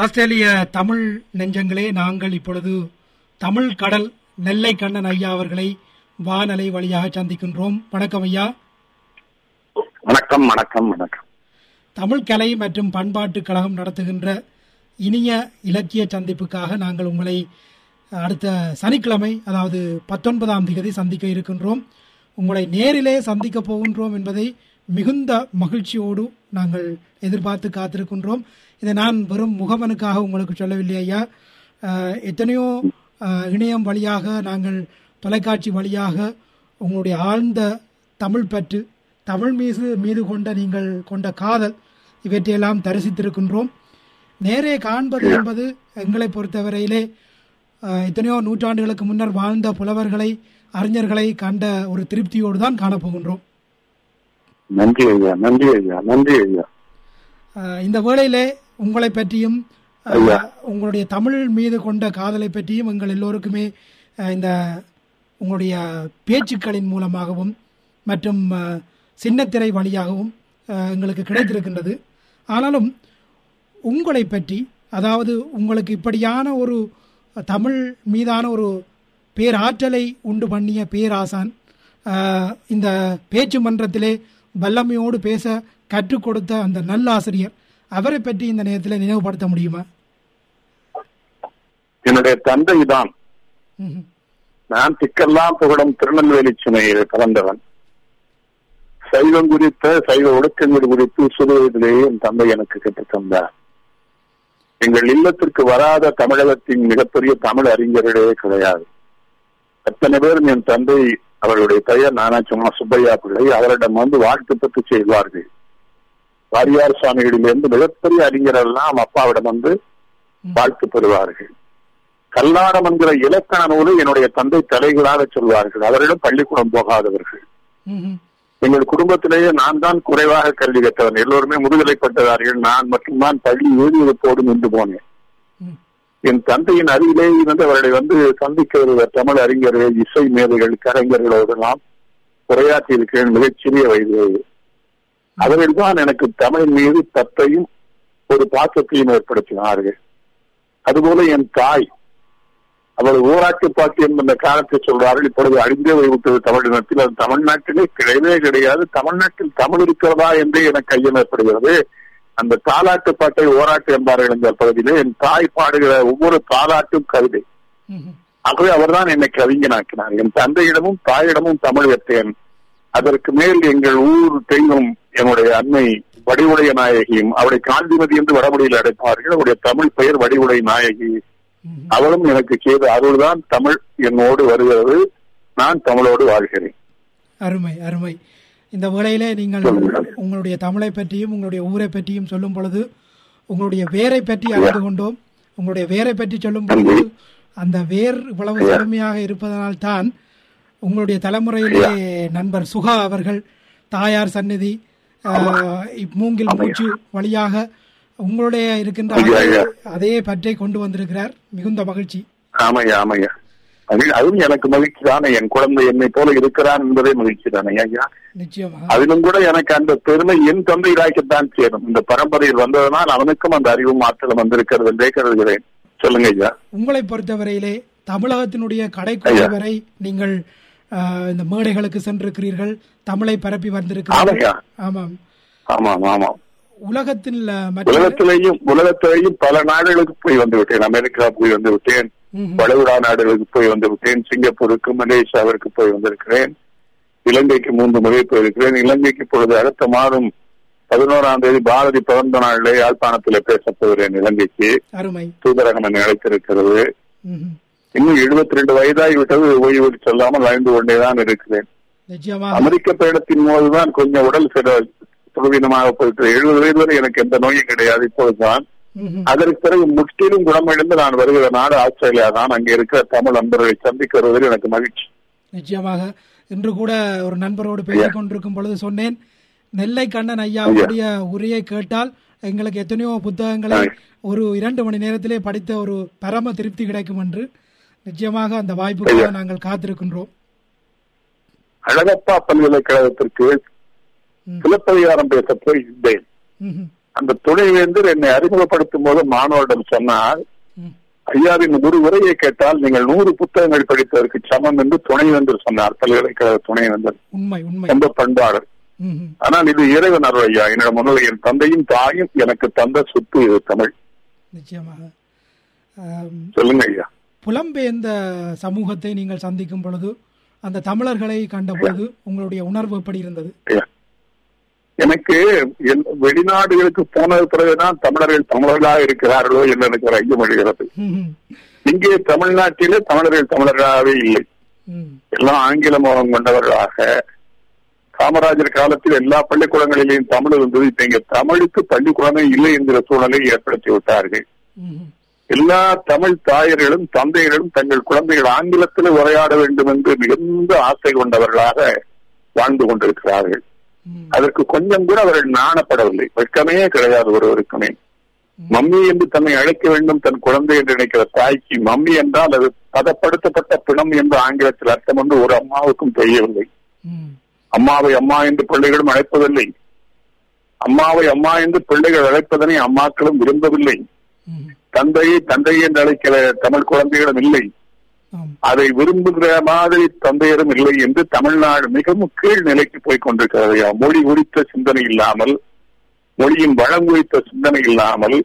ஆஸ்திரேலிய தமிழ் நெஞ்சங்களே நாங்கள் இப்பொழுது தமிழ் கடல் நெல்லை கண்ணன் ஐயா அவர்களை வானலை வழியாக சந்திக்கின்றோம். வணக்கம் ஐயா. வணக்கம் வணக்கம் வணக்கம். தமிழ் கலை மற்றும் பண்பாட்டு கழகம் நடத்துகின்ற இனிய இலக்கிய சந்திப்புக்காக நாங்கள் உங்களை அடுத்த சனிக்கிழமை அதாவது பத்தொன்பதாம் தேதி சந்திக்க இருக்கின்றோம். உங்களை நேரிலே சந்திக்க போகின்றோம் என்பதை மிகுந்த மகிழ்ச்சியோடு நாங்கள் எதிர்பார்த்து காத்திருக்கின்றோம். இதை நான் வெறும் முகமனுக்காக உங்களுக்கு சொல்லவில்லை ஐயா. எத்தனையோ இணையம் வழியாக நாங்கள் தொலைக்காட்சி வழியாக உங்களுடைய ஆழ்ந்த தமிழ் பற்று தமிழ் மீது மீது கொண்ட நீங்கள் கொண்ட காதல் இவற்றையெல்லாம் தரிசித்திருக்கின்றோம். நேரே காண்பது என்பது எங்களை பொறுத்தவரையிலே எத்தனையோ நூற்றாண்டுகளுக்கு முன்னர் வாழ்ந்த புலவர்களை அறிஞர்களை கண்ட ஒரு திருப்தியோடு தான் காணப்போகின்றோம். நன்றி ஐயா நன்றி ஐயா நன்றி ஐயா இந்த வேளையிலே உங்களை பற்றியும். உங்களுடைய தமிழ் மீது கொண்ட காதலை பற்றியும் எங்கள் எல்லோருக்குமே இந்த உங்களுடைய பேச்சுக்களின் மூலமாகவும் மற்றும் சின்னத்திரை வழியாகவும் எங்களுக்கு கிடைத்திருக்கின்றது ஆனாலும் உங்களை பற்றி அதாவது உங்களுக்கு இப்படியான ஒரு தமிழ் மீதான ஒரு பேராற்றலை உண்டு பண்ணிய பேராசான் இந்த பேச்சு மன்றத்திலே வல்லமையோடு பேச கற்றுக் கொடுத்த அந்த நல்லாசிரியர் அவரை பற்றி இந்த நேரத்தில் நினைவுபடுத்த முடியுமா? என்னுடைய தந்தை தான். நான் திக்கெல்லாம் புகழும் திருநெல்வேலி சுமையில் கலந்தவன் சைவம் குறித்த சைவ ஒடுக்கங்கள் குறித்து சிறு வயதிலேயே என் தந்தை எனக்கு கற்றுத் தந்தார். எங்கள் இல்லத்திற்கு வராத தமிழகத்தின் மிகப்பெரிய தமிழ் அறிஞர்களே கிடையாது. அத்தனை பேரும் என் தந்தை அவருடைய பெயர் நானாச்சுமா சுப்பையா பிள்ளை. அவரிடம் வந்து வாழ்த்து பெற்று செய்வார்கள். வாரியார் சுவாமிகளிலிருந்து மிகப்பெரிய அறிஞரெல்லாம் அப்பாவிடம் வந்து வாழ்த்து பெறுவார்கள். கல்லாடம் என்கிற இலக்கண நூலை என்னுடைய தந்தை தலைகளாக சொல்வார்கள். அவரிடம் பள்ளிக்கூடம் போகாதவர்கள். எங்கள் குடும்பத்திலேயே நான் தான் குறைவாக கல்வி கற்றவன். எல்லோருமே முதுகலை பட்டதார்கள். நான் மட்டும்தான் பள்ளி ஊதியத்தோடு நின்று போனேன். ம். என் தந்தையின் அருகிலே இருந்து அவர்களை வந்து சந்திக்க வருகிற தமிழ் அறிஞர்கள் இசை மேதைகள் கலைஞர்களோடெல்லாம் உரையாற்றி இருக்கிறேன். மிகச்சிறிய வயதிலேயே அவர்கள் தான் எனக்கு தமிழ் மீது தத்தையும் ஒரு பாக்கத்தையும் ஏற்படுத்தினார்கள். அதுபோல என் தாய் அவள் ஊராட்சி பாட்டியம் என்ற காலத்தை சொல்றார்கள் இப்பொழுது அழிந்தே வைவிட்டது தமிழினத்தில் அது தமிழ்நாட்டிலே கிடையவே கிடையாது. தமிழ்நாட்டில் தமிழ் இருக்கிறதா என்றே எனக்கு ஐயம் ஏற்படுகிறது. அந்த தாலாட்டு பாட்டை ஓராட்டு என்பார்கள் என்ற பகுதியிலே என் தாய் பாடுகிற ஒவ்வொரு தாலாட்டும் கவிதை. ஆகவே அவர்தான் என்னை கவிஞனாக்கினார். என் தந்தையிடமும் தாயிடமும் தமிழ் வைத்தேன் அதற்கு மேல் எங்கள் ஊர் தெய்வம் என்னுடைய அன்னை வடிவுடைய நாயகியும் அவளை காந்திமதி என்று வடமொழியில் அடைப்பார்கள் அவருடைய தமிழ் பெயர் வடிவுடை நாயகி. அவளும் எனக்கு செய்த அருள்தான் தமிழ் என்னோடு வருகிறது. நான் தமிழோடு வாழ்கிறேன். அருமை அருமை. இந்த வேளையிலே நீங்கள். உங்களுடைய தமிழை பற்றியும் உங்களுடைய ஊரை பற்றியும் சொல்லும் பொழுது உங்களுடைய வேரை பற்றி அறிந்து கொண்டோம். உங்களுடைய வேரை பற்றி சொல்லும் பொழுது அந்த வேர் இவ்வளவு செழுமையாக இருப்பதனால் தான் உங்களுடைய தலைமுறையிலே நண்பர் சுகா அவர்கள் தாயார் சந்நிதி மூங்கில் மூச்சு வழியாக உங்களுடைய இருக்கின்ற. அதே பற்றை கொண்டு வந்திருக்கிறார். மிகுந்த மகிழ்ச்சி. ஆமையா ஆமையா அது அதுவும் எனக்கு மகிழ்ச்சி தானே. என் குழந்தை என்னை போல இருக்கிறான் என்பதே மகிழ்ச்சி தானே ஐயா? அதிலும் கூட எனக்கு அந்த பெருமை என் தந்தை ராய்க்கத்தான் சேரும் இந்த பரம்பரையில் வந்ததனால் அவனுக்கும் அந்த அறிவும் ஆற்றலும் வந்திருக்கிறது என்றே கருதுகிறேன். சொல்லுங்க ஐயா. உங்களை பொறுத்தவரையிலே தமிழகத்தினுடைய கடைக்கோடி வரை நீங்கள் இந்த மேடைகளுக்கு சென்றிருக்கிறீர்கள். தமிழை பரப்பி வந்திருக்கிறீர்கள். ஆமாம் ஆமாம். ஆமாம் உலகத்தில் உலகத்திலேயும் உலகத்திலேயும் பல நாடுகளுக்கு போய் வந்து விட்டேன் அமெரிக்கா போய் வந்து விட்டேன். வளைகுடா நாடுகளுக்கு போய் வந்து விட்டேன் சிங்கப்பூருக்கு மலேசியாவிற்கு போய் வந்திருக்கிறேன் இலங்கைக்கு மூன்று முறை போயிருக்கிறேன். இலங்கைக்கு இப்பொழுது அடுத்த மாதம் பதினோராம் தேதி பாரதி பிறந்த நாளிலே யாழ்ப்பாணத்திலே போகிறேன் இலங்கைக்கு. தூதரகம் என்னை அழைத்திருக்கிறது. இன்னும் எழுபத்தி ரெண்டு வயதாகி விட்டது ஓய்வு சொல்லாமல் வாழ்ந்து கொண்டேதான் இருக்கிறேன் அமெரிக்க பயணத்தின் போதுதான் கொஞ்சம் உடல் சில சுகவீனமாக போயிட்டு எழுபது வயது வரை எனக்கு எந்த நோயும் கிடையாது. இப்போதுதான். அதற்கு பிறகு முற்றிலும் குணமடைந்து நான் வருகிற நாடு ஆஸ்திரேலியா தான். அங்கே இருக்கிற தமிழ் நண்பர்களை சந்திக்க வருவதில் எனக்கு மகிழ்ச்சி. நிச்சயமாக. இன்று கூட ஒரு நண்பரோடு பேசிக் கொண்டிருக்கும் பொழுது சொன்னேன் நெல்லை கண்ணன் ஐயாவுடைய உரையை கேட்டால் எங்களுக்கு எத்தனையோ புத்தகங்களை ஒரு இரண்டு மணி நேரத்திலே படித்த ஒரு பரம திருப்தி கிடைக்கும் என்று நிச்சயமாக அந்த வாய்ப்புக்காக நாங்கள் காத்திருக்கின்றோம். அழகப்பா பல்கலைக்கழகத்திற்கு ம். சிலப்பதிகாரம் பேச போய். அந்த துணைவேந்தர் என்னை அறிமுகப்படுத்தும் போது மாணவரிடம் சொன்னார் ம். ஐயாவின் ஒரு உரையை கேட்டால் நீங்கள் நூறு புத்தகங்கள் படித்ததற்கு சமம் என்று துணைவேந்தர் சொன்னார் பல்கலைக்கழக துணைவேந்தர் ரொம்ப பண்பாளர். ஆனால் இது இறைவன் ஐயா என்னிடம் முன்னிலை என் தந்தையும் தாயும் எனக்கு தந்த சொத்து இது தமிழ் சொல்லுங்க ஐயா புலம்பெயர்ந்த சமூகத்தை நீங்கள் சந்திக்கும் பொழுது அந்த தமிழர்களை கண்ட பொழுது உங்களுடைய உணர்வு எப்படி இருந்தது. எனக்கு என் வெளிநாடுகளுக்கு போனது பிறகுதான் தமிழர்கள் தமிழர்களாக இருக்கிறார்களோ என்று எனக்கு ஒரு ஐயம் எழுகிறது. இங்கே தமிழ்நாட்டிலே தமிழர்கள் தமிழர்களாகவே இல்லை. எல்லாம் ஆங்கில மோகம் கொண்டவர்களாக. காமராஜர் காலத்தில் எல்லா பள்ளிக்கூடங்களிலேயும் தமிழ் இருந்தது. இப்ப இங்க தமிழுக்கு பள்ளிக்கூடமே இல்லை என்கிற சூழலை ஏற்படுத்தி விட்டார்கள். எல்லா தமிழ் தாயர்களும் தந்தையர்களும் தங்கள் குழந்தைகள் ஆங்கிலத்தில் உரையாட வேண்டும் என்று மிகுந்த ஆசை கொண்டவர்களாக வாழ்ந்து கொண்டிருக்கிறார்கள். அதற்கு கொஞ்சம் கூட அவர்கள் நாணப்படவில்லை. வெட்கமே கிடையாது ஒருவருக்குமே. மம்மி என்று தன்னை அழைக்க வேண்டும் தன் குழந்தை என்று நினைக்கிற தாய்க்கு மம்மி என்றால் அது பதப்படுத்தப்பட்ட பிணம் என்று ஆங்கிலத்தில் அர்த்தம் என்று ஒரு அம்மாவுக்கும் தெரியவில்லை. அம்மாவை அம்மா என்று பிள்ளைகளும் அழைப்பதில்லை. அம்மாவை அம்மா என்று பிள்ளைகள் அழைப்பதனை அம்மாக்களும் விரும்பவில்லை. தந்தையை தந்தை என்று அழைக்கிற தமிழ் குழந்தைகளும் இல்லை. அதை விரும்புகிற மாதிரி தந்தையரும் இல்லை என்று தமிழ்நாடு மிகவும் கீழ் நிலைக்கு போய் கொண்டிருக்கிறது. மொழி குறித்த சிந்தனை இல்லாமல் மொழியின் வளம் குறித்த சிந்தனை இல்லாமல்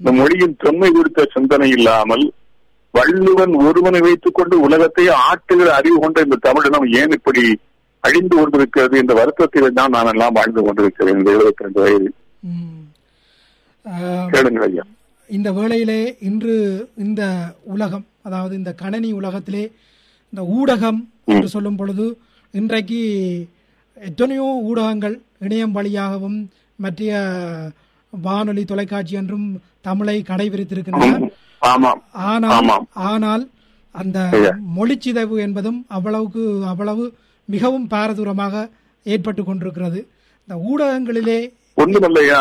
இந்த மொழியின் தொன்மை குறித்த சிந்தனை இல்லாமல் வள்ளுவன் ஒருவனை வைத்துக் கொண்டு உலகத்தை ஆட்டுகிற அறிவு கொண்ட இந்த தமிழினம் ஏன் இப்படி அழிந்து கொண்டிருக்கிறது என்ற வருத்தத்தில் தான் நான் எல்லாம் வாழ்ந்து கொண்டிருக்கிறேன் இந்த எழுபத்தி ரெண்டு வயதில். கேளுங்கள் ஐயா இந்த வேளையிலே இன்று இந்த உலகம் அதாவது இந்த கணனி உலகத்திலே இந்த ஊடகம் என்று சொல்லும் பொழுது இன்றைக்கு எத்தனையோ ஊடகங்கள் இணையம் வழியாகவும் மற்ற வானொலி தொலைக்காட்சி என்றும் தமிழை கடைபிடித்திருக்கின்றன. ஆனால். ஆனால் அந்த ஐயா. மொழிச்சிதைவு என்பதும் அவ்வளவுக்கு அவ்வளவு மிகவும் பாரதூரமாக ஏற்பட்டு கொண்டிருக்கிறது. இந்த ஊடகங்களிலே ஒன்றுமில்லையா?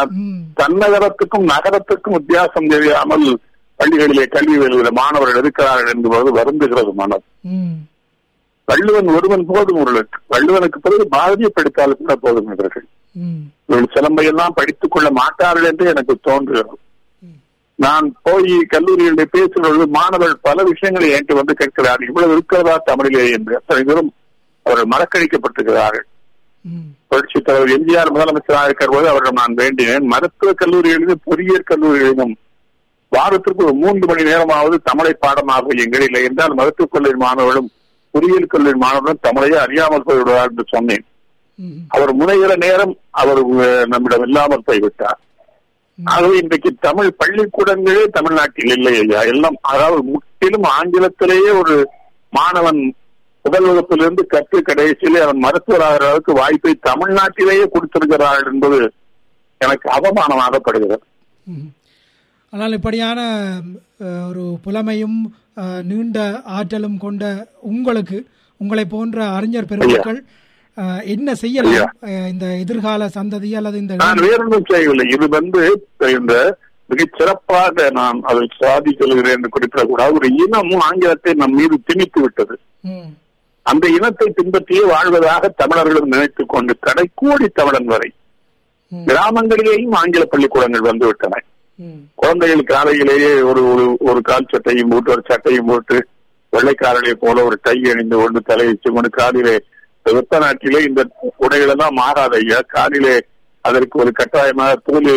தன்னகரத்துக்கும் நகரத்துக்கும் வித்தியாசம் தெரியாமல் பள்ளிகளிலே கல்வி வெல்கிற மாணவர்கள் இருக்கிறார்கள் என்பது வருந்துகிறது மனம். வள்ளுவன் ஒருவன் போதும் உங்களுக்கு வள்ளுவனுக்கு பிறகு பாரதிய படித்தாலும் கூட போதும் இவர்கள். ம், இவர்கள் சிலம்பையெல்லாம் படித்துக் கொள்ள மாட்டார்கள் என்று எனக்கு தோன்றுகிறது. நான் போய் கல்லூரிகளில் பேசும்பொழுது மாணவர்கள் பல விஷயங்களை என்கிட்ட வந்து கேட்கிறார்கள் இவ்வளவு இருக்கிறதா தமிழிலே என்று அத்தனை தூரம் அவர்கள் மறக்கடிக்கப்பட்டிருக்கிறார்கள். புரட்சி தலைவர் எம்ஜிஆர் முதலமைச்சராக இருக்கிற போது அவரிடம் நான் வேண்டினேன். மருத்துவ கல்லூரிகளிலும் பொறியியல் கல்லூரிகளிலும் வாரத்திற்கு ஒரு மூன்று மணி நேரமாவது தமிழை பாடமாக எங்கள் இல்லை என்றால் மருத்துவக் கல்லூரி மாணவர்களும் பொறியியல் கல்லூரி மாணவர்களும் தமிழையே அறியாமல் போய்விடுவார் என்று சொன்னேன். அவர் முனைகிற நேரம் அவர் நம்மிடம் இல்லாமல் போய்விட்டார். ஆகவே இன்றைக்கு தமிழ் பள்ளிக்கூடங்களே தமிழ்நாட்டில் இல்லை ஐயா. எல்லாம் அதாவது முற்றிலும் ஆங்கிலத்திலேயே ஒரு மாணவன் முதல் வகுப்பிலிருந்து கற்று கடைசியிலே அவன் மருத்துவராகிற அளவுக்கு வாய்ப்பை தமிழ்நாட்டிலேயே கொடுத்திருக்கிறார்கள் என்பது எனக்கு அவமானமாகப்படுகிறது. ஆனால் இப்படியான ஒரு புலமையும் நீண்ட ஆற்றலும் கொண்ட உங்களுக்கு உங்களை போன்ற அறிஞர் பெருமக்கள் என்ன செய்யலாம்? இந்த எதிர்கால சந்ததி அல்லது இந்த நான் வேறொன்றும் செய்யவில்லை. இது வந்து இந்த மிகச் சிறப்பாக நான் அதை சாதி சொல்கிறேன் என்று குறிப்பிடக்கூடாது. ஒரு இனம் ஆங்கிலத்தை நம் மீது திணித்து விட்டது. அந்த இனத்தை பின்பற்றியே வாழ்வதாக தமிழர்களும் நினைத்துக் கொண்டு கடைக்கோடி தமிழன் வரை கிராமங்களிலேயும் ஆங்கில பள்ளிக்கூடங்கள் வந்து விட்டன. ம், குழந்தைகள் காலையிலேயே ஒரு ஒரு கால் சட்டையும் போட்டு ஒரு சட்டையும் போட்டு வெள்ளைக்காரர்களை போல ஒரு டை அணிந்து கொண்டு தலை வச்சு கொண்டு காலிலே வெப்ப நாட்டிலே இந்த உடைகள் எல்லாம் மாறாத ஐயா. காலிலே அதற்கு ஒரு கட்டாயமாக தூள்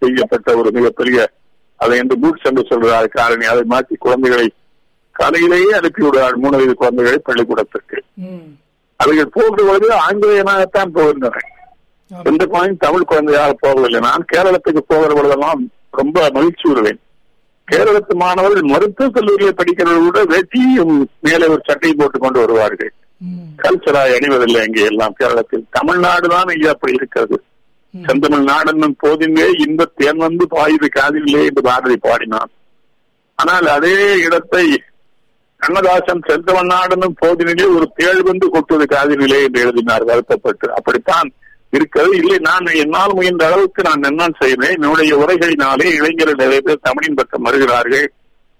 செய்யப்பட்ட ஒரு மிகப்பெரிய அதை என்று பூட்ஸ் என்று சொல்கிறார் காரணி. அதை மாற்றி குழந்தைகளை காலையிலேயே அனுப்பி விடுவார் மூணு வயது குழந்தைகளை பள்ளிக்கூடத்திற்கு. ம். அவைகள் போகிற பொழுது ஆங்கிலேயனாகத்தான் போகின்றன ஆம். எந்த குழந்தையும் தமிழ் குழந்தையாக போவதில்லை நான் கேரளத்துக்கு போகிற பொழுதெல்லாம் ரொம்ப மகிழ்ச்சி விடுவேன் கேரளத்து மாணவர்கள் மருத்துவக் கல்லூரியில் படிக்கிறவர்கள் கூட வெட்டியும் மேலே ஒரு சட்டை போட்டுக் கொண்டு வருவார்கள். ம், கல்ச்சராய் அணிவதில்லை இங்கே எல்லாம் கேரளத்தில். தமிழ்நாடு தான் இங்கே அப்படி இருக்கிறது. செந்தமிழ் நாடனும் போதிலே இன்ப தேன் வந்து பாயுது காதிலே என்று பாரதி பாடினான். ஆனால் அதே இடத்தை கண்ணதாசன் செந்தமிழ் நாடனும் போதினிலே ஒரு தேள் வந்து கொட்டுவது காதிலே என்று எழுதினார் வருத்தப்பட்டு. அப்படித்தான் இருக்கிறது இல்லை. நான் என்னால் முயன்ற அளவுக்கு நான் என்ன செய்வேன். என்னுடைய உரைகளினாலே இளைஞர்கள் நிறைய பேர் தமிழின் பக்கம் வருகிறார்கள்.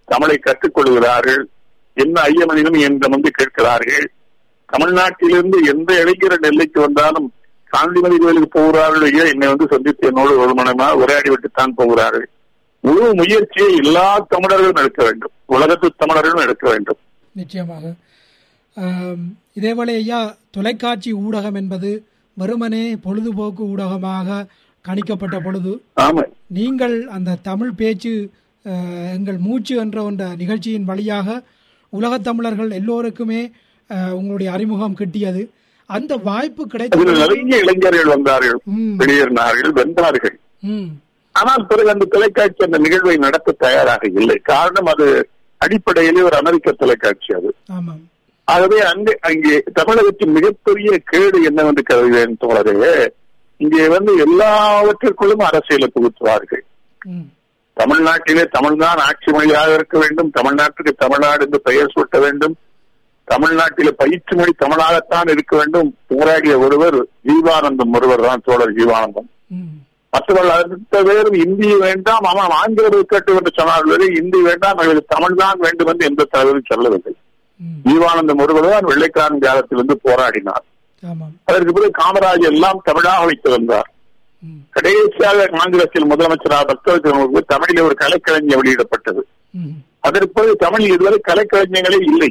தமிழை கற்றுக்கொள்கிறார்கள். என்ன ஐயமனிலும் என்று வந்து கேட்கிறார்கள். தமிழ்நாட்டிலிருந்து எந்த இளைஞர் நெல்லைக்கு வந்தாலும் காந்திமதி கோயிலுக்கு போகிறார்கள் ஐயா என்னை வந்து சந்தித்து என்னோடு ஒரு மனமா உரையாடி விட்டுத்தான் போகிறார்கள். முழு முயற்சியை எல்லா தமிழர்களும் எடுக்க வேண்டும். உலகத்து தமிழர்களும் எடுக்க வேண்டும். நிச்சயமாக. இதேவேளை ஐயா தொலைக்காட்சி ஊடகம் என்பது வெறுமனே பொழுதுபோக்கு ஊடகமாக கணிக்கப்பட்ட பொழுது ஆமா. நீங்கள் அந்த தமிழ் பேச்சு எங்கள் மூச்சு என்ற ஒன்ற நிகழ்ச்சியின் வழியாக உலகத் தமிழர்கள் எல்லோருக்குமே உங்களுடைய அறிமுகம் கிட்டியது. அந்த வாய்ப்பு அதில் கிடைத்த நிறைய இளைஞர்கள் வந்தார்கள் வெளியேறினார்கள் வென்றார்கள். ஆனால் பிறகு அந்த தொலைக்காட்சி அந்த நிகழ்வை நடத்த தயாராக இல்லை. காரணம் அது அடிப்படையிலே ஒரு அமெரிக்க தொலைக்காட்சி அது. ஆமாம். ஆகவே அங்கே அங்கே தமிழகத்தின் மிகப்பெரிய கேடு என்னவென்று கருதுகிறேன் தோழரே இங்கே வந்து எல்லாவற்றிற்குள்ளும் அரசியலை புகுத்துவார்கள். தமிழ்நாட்டிலே தமிழ்தான் ஆட்சி மொழியாக இருக்க வேண்டும். தமிழ்நாட்டுக்கு தமிழ்நாடு என்று பெயர் சூட்ட வேண்டும். தமிழ்நாட்டிலே பயிற்று மொழி தமிழாகத்தான் இருக்க வேண்டும். போராடிய ஒருவர் ஜீவானந்தம் ஒருவர் தான் தோழர் ஜீவானந்தம். மற்றவர்கள் அடுத்த பேரும் இந்தி வேண்டாம் ஆனால் ஆங்கிலம் இருக்கட்டும் என்று சொன்னார்கள் இந்தி வேண்டாம் எங்களுக்கு தமிழ்தான் வேண்டும் என்று எந்த தலைவரும் சொல்லவில்லை. ம், ஜீவானந்தம் ஒருவர் தான் வெள்ளைக்காரன் காலத்திலிருந்து போராடினார் அதற்கு பிறகு காமராஜ் எல்லாம் தமிழாக வைத்து வந்தார். கடைசியாக காங்கிரஸில் முதலமைச்சராக பக்தர்களுக்கு தமிழிலே ஒரு கலைக்கலைஞர் வெளியிடப்பட்டது. அதற்கு தமிழில் இதுவரை கலைக்கலைஞர்களே இல்லை.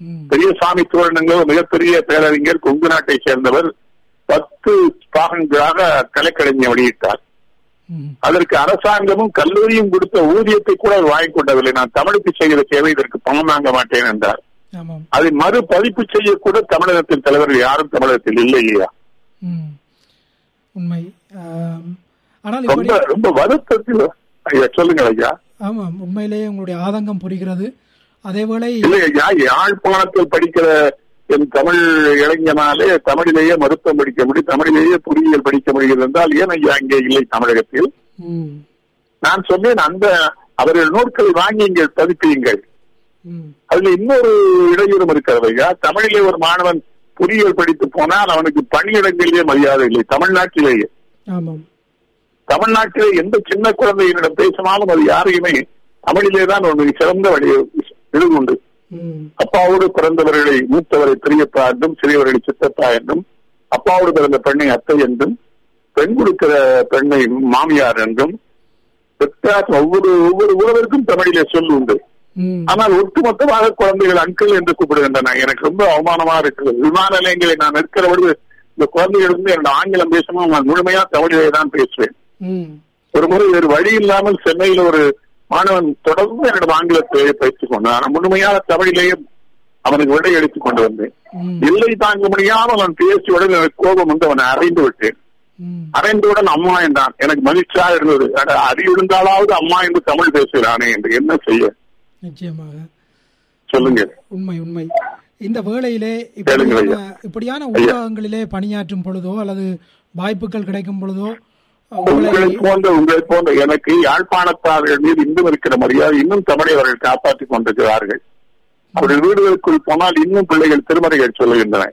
ம், பெரியசாமி தோரணங்கள் மிகப்பெரிய பேரறிஞர் கொங்கு நாட்டை சேர்ந்தவர் பத்து பாகங்களாக கலைக்கலைஞர் வெளியிட்டார். அதற்கு அரசாங்கமும் கல்லூரியும் கொடுத்த ஊதியத்தை கூட அவர் வாங்கிக் கொண்டதில்லை. நான் தமிழுக்கு செய்கிற சேவை இதற்கு பணம் வாங்க மாட்டேன் என்றார். அதை மறு பதிப்பு செய்யக்கூட தமிழகத்தின் தலைவர்கள் யாரும் தமிழகத்தில் இல்லை ஐயா ம். உண்மை. ரொம்ப ரொம்ப வருத்தத்தில் சொல்லுங்க ஐயா. ஆமாம். உண்மையிலேயே உங்களுடைய ஆதங்கம் புரிகிறது. அதேவேளை இல்லை ஐயா யாழ்ப்பாணத்தில் படிக்கிற என் தமிழ் இளைஞனாலே தமிழிலேயே மருத்துவம் படிக்க முடியும் தமிழிலேயே பொறியியல் படிக்க முடிகிறது என்றால் ஏன் ஐயா இங்கே இல்லை தமிழகத்தில்? நான் சொன்னேன் அந்த அவர்கள் நூல்களை வாங்கி இங்கே பதிப்பீங்கள் ம், அதுல இன்னொரு இடையூறும் இருக்கிறது ஐயா. தமிழிலே ஒரு மாணவன் பொறியியல் படித்து போனால் அவனுக்கு பணியிடங்களிலே மரியாதை இல்லை தமிழ்நாட்டிலேயே. தமிழ்நாட்டிலே எந்த சின்ன குழந்தையினிடம் பேசினாலும் அது யாரையுமே தமிழிலே தான் ஒரு மிக சிறந்த வழி ம், அப்பாவோடு பிறந்தவர்களை மூத்தவரை பெரியப்பா என்றும் சிறியவர்களை சித்தப்பா என்றும் அப்பாவோடு பிறந்த பெண்ணை அத்தை என்றும் பெண் கொடுக்கிற பெண்ணை மாமியார் என்றும் ஒவ்வொரு ஒவ்வொரு உறவிற்கும் தமிழிலே சொல் உண்டு ஆனால் ஒட்டுமொத்தமாக குழந்தைகள் அங்கிள் என்று கூப்பிடுகின்றன. எனக்கு ரொம்ப அவமானமா இருக்கிறது விமான நிலையங்களை நான் இருக்கிற பொழுது இந்த குழந்தைகள் வந்து என்னோட ஆங்கிலம் பேசணும் நான் முழுமையா தமிழிலே தான் பேசுவேன். ஒரு முறை வேறு வழி இல்லாமல் சென்னையில் ஒரு மாணவன் தொடர்ந்து என்னோட ஆங்கிலத்தை பயிற்சிக் கொண்டான் நான் முழுமையாக தமிழிலேயே அவனுக்கு விடை எடுத்துக் கொண்டு வந்தேன். இல்லை தாங்க முடியாமல் அவன் பேசியவுடன் எனக்கு கோபம் வந்து அவனை அறைந்து விட்டேன். அறைந்தவுடன் அம்மா என்றான். எனக்கு மகிழ்ச்சியாக இருந்தது. அட, இருந்தாலாவது அம்மா என்று தமிழ் பேசுகிறானே என்று. என்ன செய்ய? நிச்சயமாக. சொல்லுங்க. உண்மை உண்மை. இந்த வேளையிலே இப்படியான இப்படியான ஊடகங்களிலே பணியாற்றும் பொழுதோ அல்லது வாய்ப்புகள் கிடைக்கும் பொழுதோ உங்களை உங்களை போன்ற உங்களை போன்ற எனக்கு யாழ்ப்பாணத்தார்கள் மீது இன்னும் இருக்கிற மரியாதை இன்னும் தமிழை அவர்கள் காப்பாற்றிக் கொண்டிருக்கிறார்கள். அவர்கள் வீடுகளுக்குள் போனால் இன்னும் பிள்ளைகள் திருமறைகள் சொல்லுகின்றன.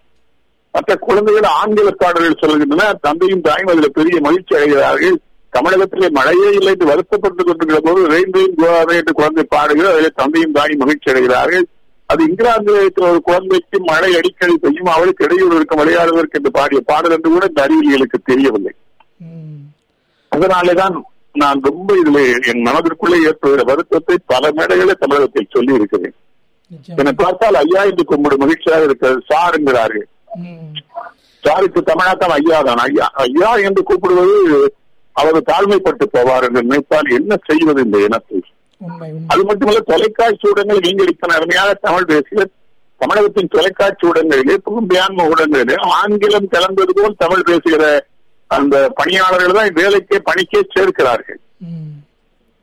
மற்ற குழந்தைகள் ஆங்கில பாடல்கள் சொல்லுகின்றன. தந்தையும் தாயும் அதில் பெரிய மகிழ்ச்சி அடைகிறார்கள். தமிழகத்திலே மழையே இல்லை என்று வருத்தப்பட்டுக் கொண்டிருக்கிற போது ரெயின்பையும் கோவாவே என்று குழந்தை பாடுகிறது அதில் தந்தையும் தாயும் மகிழ்ச்சி அடைகிறார்கள். அது இங்கிலாந்தில் இருக்கிற ஒரு குழந்தைக்கு மழை அடிக்கடி பெய்யும். அவளுக்கு இடையூறு இருக்கும் விளையாடுவதற்கு என்று பாடிய பாடல் என்று கூட இந்த அறிவியலுக்கு தெரியவில்லை அதனாலேதான் நான் ரொம்ப இதுல என் மனதிற்குள்ளே ஏற்படுகிற வருத்தத்தை பல மேடைகளே தமிழகத்தில் சொல்லி இருக்கிறேன் என்னை பார்த்தால் ஐயா என்று கும்பிடு மகிழ்ச்சியாக இருக்கிறது. சார் என்கிறார்கள். சாருக்கு தமிழாத்தான் ஐயா தான். ஐயா ஐயா என்று கூப்பிடுவது அவர் தாழ்மைப்பட்டு போவார் என்று நினைத்தால் என்ன செய்வது இந்த இனத்தை? அது மட்டுமல்ல தொலைக்காட்சி ஊடகங்கள் நீங்கள் இத்தனை அருமையாக தமிழ் பேசிய தமிழகத்தின் தொலைக்காட்சி ஊடகங்களிலே புகும்பியான்ம ஊடகங்களிலே ஆங்கிலம் கலந்தது போல் தமிழ் பேசுகிற அந்த பணியாளர்கள் தான் வேலைக்கே பணிக்கே சேர்க்கிறார்கள்.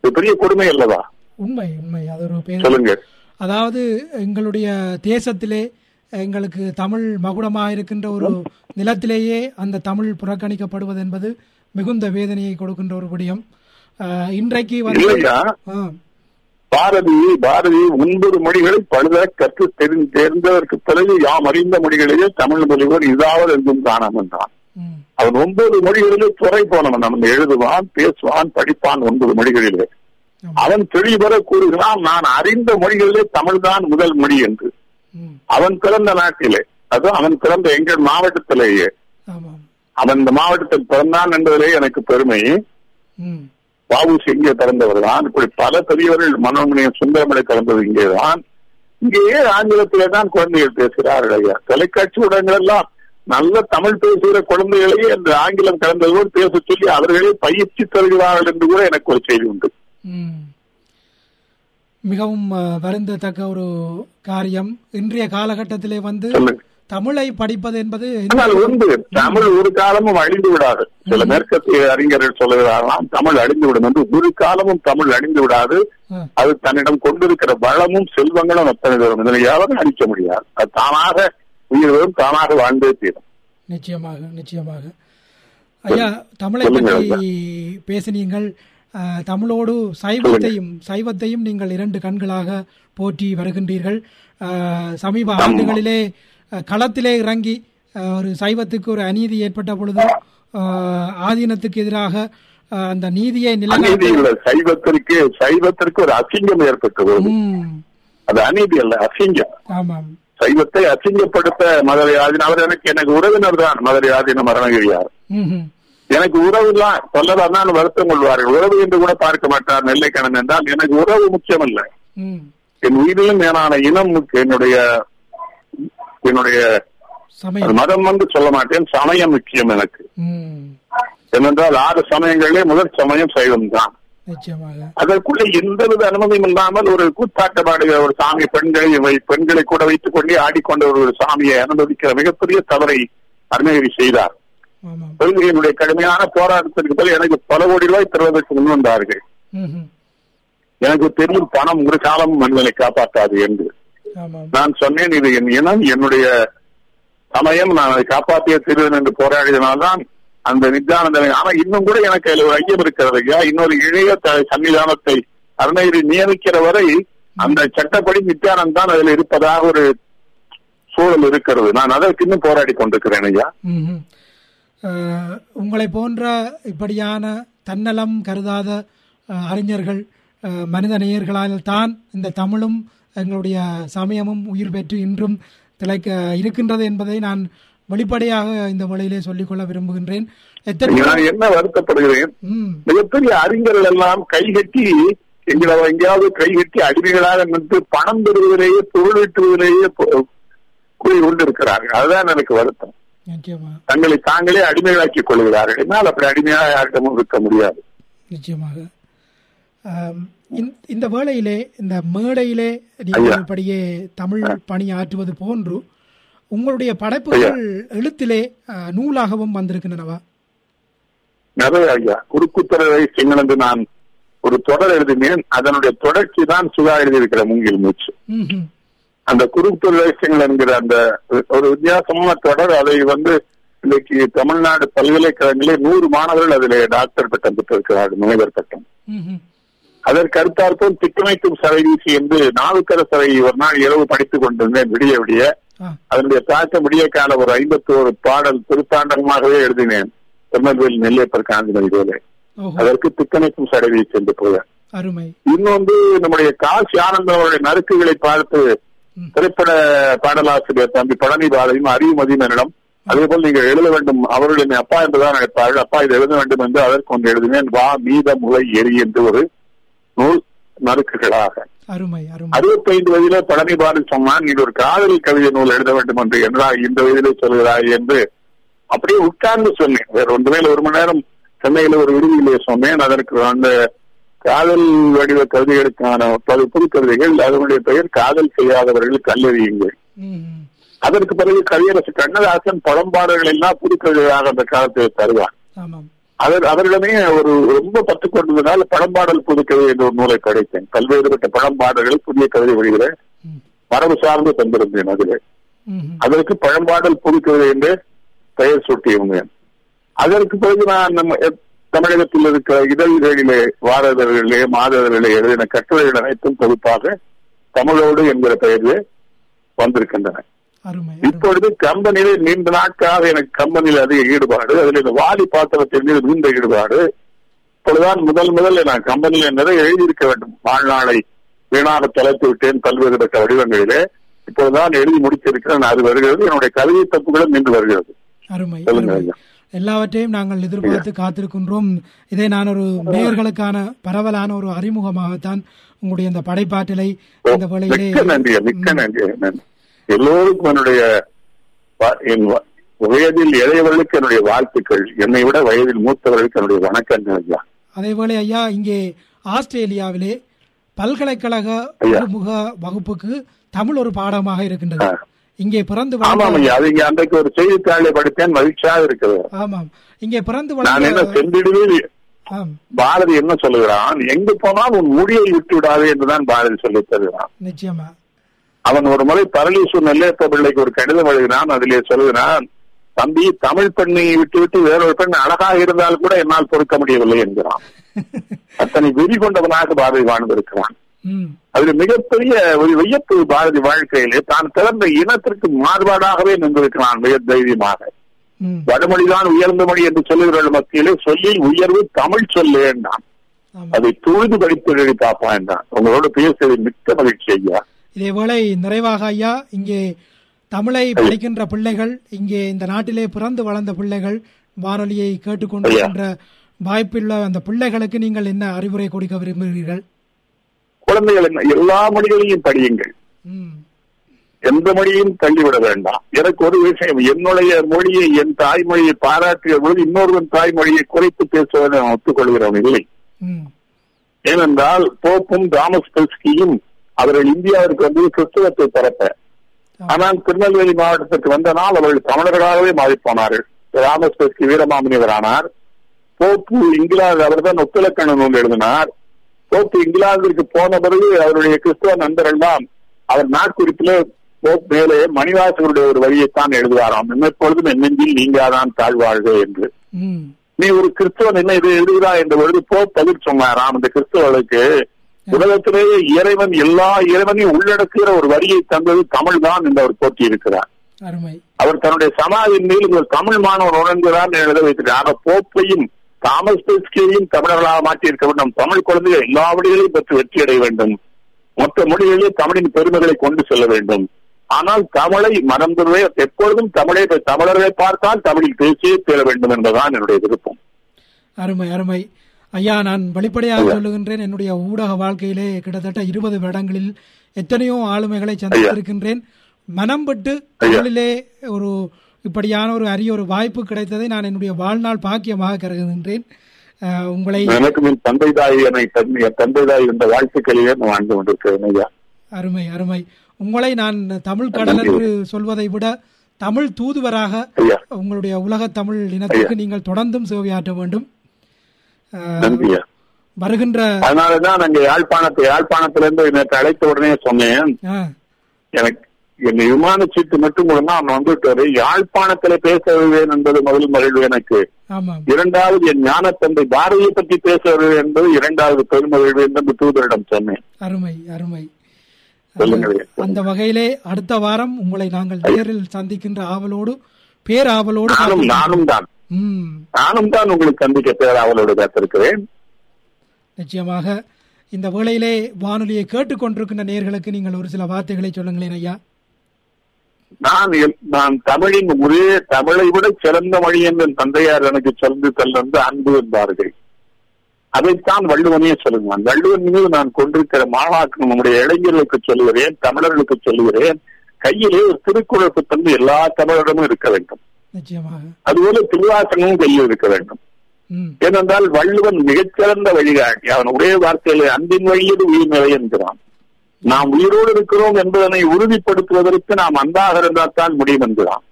இது பெரிய கொடுமை அல்லவா? உண்மை உண்மை. அது ஒரு பேர். சொல்லுங்க. அதாவது எங்களுடைய தேசத்திலே எங்களுக்கு தமிழ் மகுடமாக இருக்கின்ற ஒரு நிலத்திலேயே அந்த தமிழ் புறக்கணிக்கப்படுவது என்பது மிகுந்த வேதனையை கொடுக்கின்ற ஒரு விடயம். இன்றைக்கு வந்து பாரதி பாரதி ஒன்பது மொழிகளை பழுத கற்று தெரிந்து தேர்ந்ததற்கு பிறகு யாம் அறிந்த மொழிகளிலே தமிழ் மொழிவர் இதாவது என்றும் காணாமல் தான் ம், அவன் ஒன்பது மொழிகளிலே துறை போனவன். அவன் எழுதுவான் பேசுவான் படிப்பான் ஒன்பது மொழிகளிலே. அவன் தெளிவர கூறுகிறான் நான் அறிந்த மொழிகளிலே தமிழ்தான் முதல் மொழி என்று. அவன் பிறந்த நாட்டிலே அது அவன் பிறந்த எங்கள் மாவட்டத்திலேயே. அவன் இந்த மாவட்டத்தில் பிறந்தான் என்பதிலே எனக்கு பெருமை. வாவுசி இங்கே பிறந்தவர் தான் இப்படி பல பெரியவர்கள் மனோன்மணியம் சுந்தரமலை பிறந்தது இங்கேதான். இங்கேயே ஆங்கிலத்திலே தான் குழந்தைகள் பேசுகிறார்கள் ஐயா. தொலைக்காட்சி ஊடகங்கள் எல்லாம் நல்ல தமிழ் பேசுகிற குழந்தைகளையே இந்த ஆங்கிலம் கலந்ததோடு பேச சொல்லி அவர்களே பயிற்சி தருகிறார்கள் என்று கூட எனக்கு ஒரு செய்தி உண்டு. மிகவும் வருந்தத்தக்க ஒரு காரியம். இன்றைய காலகட்டத்திலே வந்து சொல்லுங்க. தமிழை படிப்பது என்பது உண்டு. தமிழ் ஒரு காலமும் அழிந்து விடாது. சில மேற்கத்திய அறிஞர்கள் சொல்லுகிறார்களாம் தமிழ் அழிந்து விடும் என்று. ஒரு காலமும் தமிழ் அழிந்து விடாது. அது தன்னிடம் கொண்டிருக்கிற வளமும் செல்வங்களும் அத்தனை தரும். இதனை யாரும் அழிக்க முடியாது. அது தானாக உயிர் வரும் தானாக வாழ்ந்தே தீரும். நிச்சயமாக நிச்சயமாக. ஐயா தமிழை பற்றி பேசினீங்கள். தமிழோடு சைவத்தையும் சைவத்தையும் நீங்கள் இரண்டு கண்களாக போற்றி வருகின்றீர்கள். சமீப ஆண்டுகளிலே களத்திலே இறங்கி ஒரு சைவத்துக்கு ஒரு அநீதி ஏற்பட்ட பொழுது ஆதீனத்துக்கு எதிராக அந்த நீதியை இல்ல சைவத்திற்கு சைவத்திற்கு ஒரு அசிங்கம் ஏற்பட்டது அது அநீதி அல்ல அசிங்கம் ஆமாம் சைவத்தை அசிங்கப்படுத்த மதுரை ஆதீனம் அவர் எனக்கு எனக்கு உறவினர் தான் மதுரை ஆதீனம் மரணகிரியார். எனக்கு உறவு தான் சொல்லதான் வருத்தம் கொள்வார்கள் உறவு என்று கூட பார்க்க மாட்டார் நெல்லைக்கணன் என்றால் எனக்கு உறவு முக்கியம் அல்ல ம். என் உயிரிலும் மேலான இனம். என்னுடைய என்னுடைய மதம் வந்து சொல்ல மாட்டேன் சமயம் முக்கியம் எனக்கு. ஏனென்றால் ஆறு சமயங்களே முதல் சமயம் சைவம் தான் அதற்குள்ள எந்தவித அனுமதியும் இல்லாமல் ஒரு கூத்தாட்ட பாடுகிற ஒரு சாமி பெண்களை பெண்களை கூட வைத்துக் கொண்டே ஆடிக்கொண்ட ஒரு சாமியை அனுமதிக்கிற மிகப்பெரிய தவறை அருணகிரி செய்தார். கொள்கையினுடைய கடுமையான போராட்டத்திற்கு பிறகு எனக்கு பல கோடி ரூபாய் தருவதற்கு முன் வந்தார்கள். எனக்கு தெரியும் பணம் ஒரு காலம் மனிதனை காப்பாற்றாது என்று. நான் சொன்னேன் இது என் இனம் என்னுடைய சமயம் நான் அதை காப்பாற்றிய தருவேன் என்று போராடியதனால்தான் அந்த நித்தியானந்த ஆனா இன்னும் கூட எனக்கு அதுல ஒரு ஐயம் இருக்கிறது ஐயா. இன்னொரு இளைய த- சன்னிதானத்தை அருணகிரி நியமிக்கிற வரை அந்த சட்டப்படி நித்தியானந்த் தான் அதில் இருப்பதாக ஒரு சூழல் இருக்கிறது. நான் அதற்கு இன்னும் போராடி கொண்டிருக்கிறேன் ஐயா. உங்களை போன்ற இப்படியான தன்னலம் கருதாத அறிஞர்கள் மனித நேயர்களால் தான் இந்த தமிழும் எங்களுடைய சமயமும் உயிர் பெற்று இன்றும் திளைக்க இருக்கின்றது என்பதை நான் வெளிப்படையாக இந்த வழியிலே சொல்லிக்கொள்ள விரும்புகின்றேன். என்ன வருத்தப்படுகிறேன்? மிகப்பெரிய அறிஞர்கள் எல்லாம் கைகட்டி எங்களை எங்கேயாவது கைகட்டி அடிமைகளாக நின்று பணம் பெறுவதிலேயே பொருள் ஈட்டுவதிலேயே பொ- கூறி கொண்டிருக்கிறார்கள். அதுதான் எனக்கு வருத்தம். தங்களை தாங்களே அடிமைகளாக்கிக் கொள்கிறார்கள். என்னால் அப்படி அடிமையாக யாரிடமும் இருக்க முடியாது. நிச்சயமாக. இந்த- இந்த வேளையிலே இந்த மேடையிலே நீங்கள். இப்படியே தமிழ் பணி ஆற்றுவது போன்று உங்களுடைய படைப்புகள் எழுத்திலே நூலாகவும் வந்திருக்கின்றனவா? நிறைய ஐயா. குறுக்குத்தர சிங்கள் என்று நான் ஒரு தொடர் எழுதினேன். அதனுடைய தொடர்ச்சி தான் சுதா எழுதியிருக்கிற மூங்கில் மூச்சு. அந்த ரகசியங்கள் என்கிற அந்த ஒரு வித்தியாசமான தொடர் அதை வந்து இன்னைக்கு தமிழ்நாடு பல்கலைக்கழகங்களே நூறு மாணவர்கள் அதிலே டாக்டர் பட்டம் பெற்றிருக்கிறார்கள் முனைவர் பட்டம். அதற்கு அடுத்தாற்போல் திட்டமைக்கும் சரை வீசி என்று நாவுக்கரசரை ஒரு நாள் இரவு படித்துக் கொண்டிருந்தேன் விடிய விடிய. அதனுடைய தாக்கம் விடிய கால ஒரு ஐம்பத்தி ஒரு பாடல் திருத்தாண்டகமாகவே எழுதினேன். திருநெல்வேலி நெல்லையப்பர் காந்திமதி போல அதற்கு திட்டமைக்கும் சரை வீசி என்று அருமை. இன்னொன்று நம்முடைய காசி ஆனந்தம் அவருடைய நறுக்குகளை பார்த்து. திரைப்பட பாடலாசிரியர் தம்பி பழனி பாலையும் அறிவுமதியும் என்னிடம் அதே போல் நீங்கள் எழுத வேண்டும் அவர்கள் என்னை அப்பா என்றுதான் அழைப்பார்கள். அப்பா இது எழுத வேண்டும் என்று அதற்கு ஒன்று எழுதினேன். வா மீத முளை எரி என்று ஒரு நூல் நறுக்குகளாக. அறுபத்தைந்து வயதிலே பழனி பாரதி சொன்னான் நீ ஒரு காதல் கவிதை நூல் எழுத வேண்டும் என்று என்றா இந்த வயதிலே சொல்கிறாய் என்று அப்படியே உட்கார்ந்து சொன்னேன். வேற ஒன்று மேல ஒரு மணி நேரம் சென்னையில ஒரு விடுதியிலே சொன்னேன். அதற்கு அந்த காதல் வடிவ கவிதைகளுக்கான பல புது கவிதைகள் அதனுடைய பெயர் காதல் செய்யாதவர்கள் கல்லறியுங்கள். அதற்கு பிறகு கவியரசு கண்ணதாசன் பழம்பாடல்கள் எல்லாம் புது கவிதையாக அந்த காலத்தில் தருவார். ஆமாம். அவர் அவரிடமே ஒரு ரொம்ப பத்து கொண்டதுனால பழம்பாடல் புது கவிதை என்ற ஒரு நூலை படைத்தேன் பல்வேறுபட்ட பழம்பாடல்களை புதிய கவிதை வழிகளை ம். மரபு சார்ந்து தந்திருந்தேன் அதிலே. அதற்கு பழம்பாடல் புது கவிதை என்று பெயர் சூட்டியிருந்தேன் அதற்கு பிறகு நான் நம்ம தமிழகத்தில் இருக்கிற இதழ்களிலே வார இதழ்களிலே மாத இதழ்களிலே எழுதின கட்டுரைகள் அனைத்தும் தொகுப்பாக தமிழோடு என்கிற பெயரிலே வந்திருக்கின்றன இப்பொழுது கம்பெனியிலே நீண்ட நாட்களாக எனக்கு கம்பெனியில் அதிக ஈடுபாடு. அதில் இந்த வாலி பாத்திரத்தின் மீது மிகுந்த ஈடுபாடு. இப்பொழுதுதான் முதல் முதல்ல நான் கம்பெனியில் நிறைய எழுதியிருக்க வேண்டும். வாழ்நாளை வீணாக தொலைத்து விட்டேன் பல்வேறுபட்ட வடிவங்களிலே. இப்பொழுதுதான் எழுதி முடித்திருக்கிறேன். அது வருகிறது. என்னுடைய கவிதை தப்புகளும் நின்று வருகிறது. அருமை சொல்லுங்க. எல்லாவற்றையும் நாங்கள் எதிர்பார்த்து காத்திருக்கின்றோம். இதை நான் ஒரு நேயர்களுக்கான பரவலான ஒரு அறிமுகமாகத்தான் உங்களுடைய இந்த படைப்பாற்றலை இந்த வேளையிலே எல்லோருக்கும் என்னுடைய என் வயதில் இளையவர்களுக்கு என்னுடைய வாழ்த்துக்கள். என்னை விட வயதில் மூத்தவர்களுக்கு என்னுடைய வணக்கங்கள் ஐயா அதேவேளை ஐயா இங்கே ஆஸ்திரேலியாவிலே பல்கலைக்கழக. முக வகுப்புக்கு தமிழ் ஒரு பாடமாக இருக்கின்றது. இங்கே பிறந்து ஆமாம் வளர்ந்த ஐயா அது இங்க அன்றைக்கு ஒரு செய்தித்தாளை படித்தேன் மகிழ்ச்சியாக இருக்கிறது ஆமாம். இங்கே பிறந்து நான் என்ன வளர்ந்த பாரதி என்ன சொல்லுகிறான்? எங்கு போனால் உன் முடியை விட்டு விடாதே என்றுதான் பாரதி சொல்லித் தருகிறான். நிச்சயமா. அவன் ஒரு முறை பரலீசு நெல்லேப்ப பிள்ளைக்கு ஒரு கடிதம் எழுதினான். அதிலே சொல்லுகிறான் தம்பி தமிழ் பெண்ணை விட்டு விட்டு வேறொரு பெண் அழகாக இருந்தால் கூட என்னால் பொறுக்க முடியவில்லை என்கிறான். அத்தனை வெறி கொண்டவனாக பாரதி வாழ்ந்திருக்கிறான். ம். அதில் மிகப்பெரிய ஒரு வியப்பு பாரதி வாழ்க்கையிலே தான் பிறந்த இனத்திற்கு மாறுபாடாகவே நின்றிருக்கிறான் மிக தைரியமாக. வடமொழிதான் உயர்ந்த மொழி என்று சொல்லுகிறவர்கள் மத்தியிலே சொல்லில் உயர்வு தமிழ் சொல்லு என்றான். அதை துழுது படித்து எழுதி பார்ப்பான் என்றான். உங்களோட பேசுவது மிக்க மகிழ்ச்சி ஐயா. இதேவேளை நிறைவாக ஐயா இங்கே தமிழை படிக்கின்ற பிள்ளைகள் இங்கே இந்த நாட்டிலே பிறந்து வளர்ந்த பிள்ளைகள் வானொலியை கேட்டுக்கொண்டிருக்கின்ற வாய்ப்புள்ள அந்த பிள்ளைகளுக்கு நீங்கள் என்ன அறிவுரை கொடுக்க விரும்புகிறீர்கள்? குழந்தைகள் என்ன எல்லா மொழிகளையும் படியுங்கள். எந்த மொழியும் தள்ளிவிட வேண்டாம். எனக்கு ஒரு விஷயம் என்னுடைய மொழியை என் தாய்மொழியை பாராட்டிய பொழுது இன்னொருவன் தாய்மொழியை குறைத்து பேசுவதை நான் ஒத்துக்கொள்கிறவன் இல்லை? ஏனென்றால் போப்பும் தாமஸ் பெல்ஸ்கியும் அவர்கள் இந்தியாவிற்கு வந்து கிறிஸ்துவத்தை பரப்ப ஆனால் திருநெல்வேலி மாவட்டத்திற்கு வந்த நாள் அவர்கள் தமிழர்களாகவே மாறிப்போனார்கள். தாமஸ் பெல்ஸ்கி வீரமாமுனிவரானார். போப்பு இங்கிலாந்து அவர் தான் ஒத்துலக்கண நூல் எழுதினார். போப்பு இங்கிலாந்திற்கு போன பிறகு அவருடைய கிறிஸ்துவ நண்பரெல்லாம் அவர் நாட்குறிப்பிலே போப் மேலே மணிவாசகருடைய ஒரு வரியைத்தான் எழுதுவாராம். எப்பொழுதும் என் நெஞ்சில் நீங்காதான் தாழ்வாழ்க என்று. நீ ஒரு கிறிஸ்தவன் என்ன இது எழுதுகிறா என்ற பொழுது போப் பதில் சொன்னாராம். இந்த கிறிஸ்தவர்களுக்கு உலகத்திலேயே இறைவன் எல்லா இறைவனையும் உள்ளடக்குகிற ஒரு வரியை தந்தது தமிழ் தான் என்று அவர் போட்டி இருக்கிறார். அவர் தன்னுடைய சமாதியின் மீது ஒரு தமிழ் மாணவர் உணர்கிறார் எழுத வைத்திருக்கிறார். ஆக போப்பையும் தாமஸ் பெஸ்கியையும் தமிழர்களாக மாற்றியிருக்க வேண்டும். தமிழ் குழந்தைகள் எல்லா மொழிகளையும் பெற்று வெற்றி அடைய வேண்டும். மொத்த மொழிகளிலே தமிழின் பெருமைகளை கொண்டு செல்ல வேண்டும். ஆனால் தமிழை மறந்துடுவே எப்பொழுதும் தமிழை தமிழர்களை பார்த்தால் தமிழில் பேசியே தீர வேண்டும் என்பதுதான் என்னுடைய விருப்பம். அருமை அருமை. ஐயா நான் வெளிப்படையாக சொல்லுகின்றேன் என்னுடைய ஊடக வாழ்க்கையிலே கிட்டத்தட்ட இருபது வருடங்களில் எத்தனையோ ஆளுமைகளை சந்தித்திருக்கின்றேன். மனம் விட்டு தமிழிலே ஒரு இப்படியான ஒரு அரிய ஒரு வாய்ப்பு கிடைத்ததை நான் என்னுடைய வாழ்நாள் பாக்கியமாக கருதுகின்றேன். உங்களை எனக்கு என் தந்தை தாய் என்னை தந்தை தாய் இந்த வாழ்த்துக்களிலே வாழ்ந்து கொண்டிருக்கிறேன் அருமை அருமை. உங்களை நான் தமிழ் கடல் என்று சொல்வதை விட தமிழ் தூதுவராக உங்களுடைய உலக தமிழ் இனத்துக்கு நீங்கள் தொடர்ந்தும் சேவையாற்ற வேண்டும். வருகின்ற அதனாலதான் நாங்க யாழ்ப்பாணத்தை யாழ்ப்பாணத்திலிருந்து நேற்று அழைத்த உடனே சொன்னேன். எனக்கு என் விமான சீட்டு மட்டும் கூட நான் வந்துட்டு யாழ்ப்பாணத்திலே பேச வருவேன் என்பது முதல் மகிழ்வு எனக்கு. இரண்டாவது என் ஞானத்தந்தை பாரதியை பற்றி பேச வருவேன் என்பது இரண்டாவது பெருமகிழ்வு என்று தூதரிடம் சொன்னேன். அருமை அருமை. அந்த வகையிலே அடுத்த வாரம் உங்களை நாங்கள் நேரில் சந்திக்கின்ற ஆவலோடு பேராவலோடு நானும் தான் நானும் தான் உங்களுக்கு சந்திக்க பேராவலோடு காத்திருக்கிறேன். நிச்சயமாக இந்த வேளையிலே வானொலியை கேட்டுக்கொண்டிருக்கின்ற நேர்களுக்கு நீங்கள் ஒரு சில வார்த்தைகளை சொல்லுங்களேன் ஐயா. நான் நான் தமிழின் ஒரே தமிழை விட சிறந்த மொழி என்று என் தந்தையார் எனக்கு சொல்லி தந்து அன்பு என்பார்கள். அதைத்தான் வள்ளுவனே சொல்லுவான். வள்ளுவன் மீது நான் கொண்டிருக்கிற மாணாக்கு நம்முடைய இளைஞர்களுக்கு சொல்லுகிறேன் தமிழர்களுக்கு சொல்லுகிறேன். கையிலே ஒரு திருக்குறள் புத்தகம் எல்லா தமிழரிடமும் இருக்க வேண்டும். அதுபோல திருவாசகமும் கையில் இருக்க வேண்டும் ஏனென்றால் வள்ளுவன் மிகச்சிறந்த வழிகாட்டி. அவன் ஒரே வார்த்தையிலே அன்பின் வழியது உயிர்நிலை என்கிறான். நாம் உயிரோடு இருக்கிறோம் என்பதனை உறுதிப்படுத்துவதற்கு நாம் அன்பாக இருந்தால் தான் முடியும் என்கிறான்.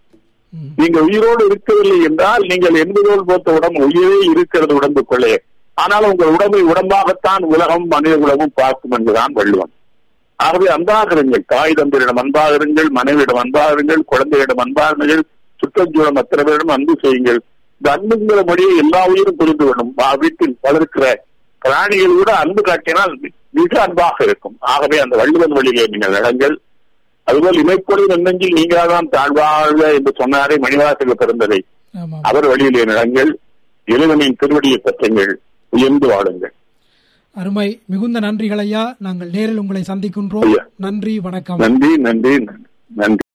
நீங்கள் உயிரோடு இருக்கவில்லை என்றால் நீங்கள் எண்பதோல் போத்த உடம்பு உயிரே இருக்கிறது உடம்புக்குள்ளே. ஆனால் உங்கள் உடம்பை உடம்பாகத்தான் உலகம் மனித குலமும் பார்க்கும் என்கிறான் வள்ளுவன். ஆகவே அன்பாக இருங்கள். தாய் தந்தையிடம் அன்பாக இருங்கள் மனைவியிடம் அன்பாக இருங்கள் குழந்தையிடம் அன்பாக இருங்கள் சுற்றச்சூழல் அத்தனை பேரிடம் அன்பு செய்யுங்கள். இந்த அன்புங்கிற மொழியை எல்லா உயிரும் புரிந்து கொள்ளும். வீட்டில் வளர்க்கிற பிராணிகள் கூட அன்பு காட்டினால் மிக அன்பாக இருக்கும். ஆகவே அந்த வள்ளுவன் வழியிலே நீங்கள் நடங்கள். அதுபோல் இமைப்பொழுது நெஞ்செஞ்சில் நீங்களாதான் தாழ்வாழ்க என்று சொன்னாரே மணிவாசக பிறந்ததை. அவர் வழியிலே நடங்கள். இறைவனின் திருவடியை பற்றுங்கள். உயர்ந்து வாழுங்கள். அருமை. மிகுந்த நன்றிகள் ஐயா. நாங்கள் நேரில் உங்களை சந்திக்கின்றோம். நன்றி வணக்கம். நன்றி நன்றி நன்றி.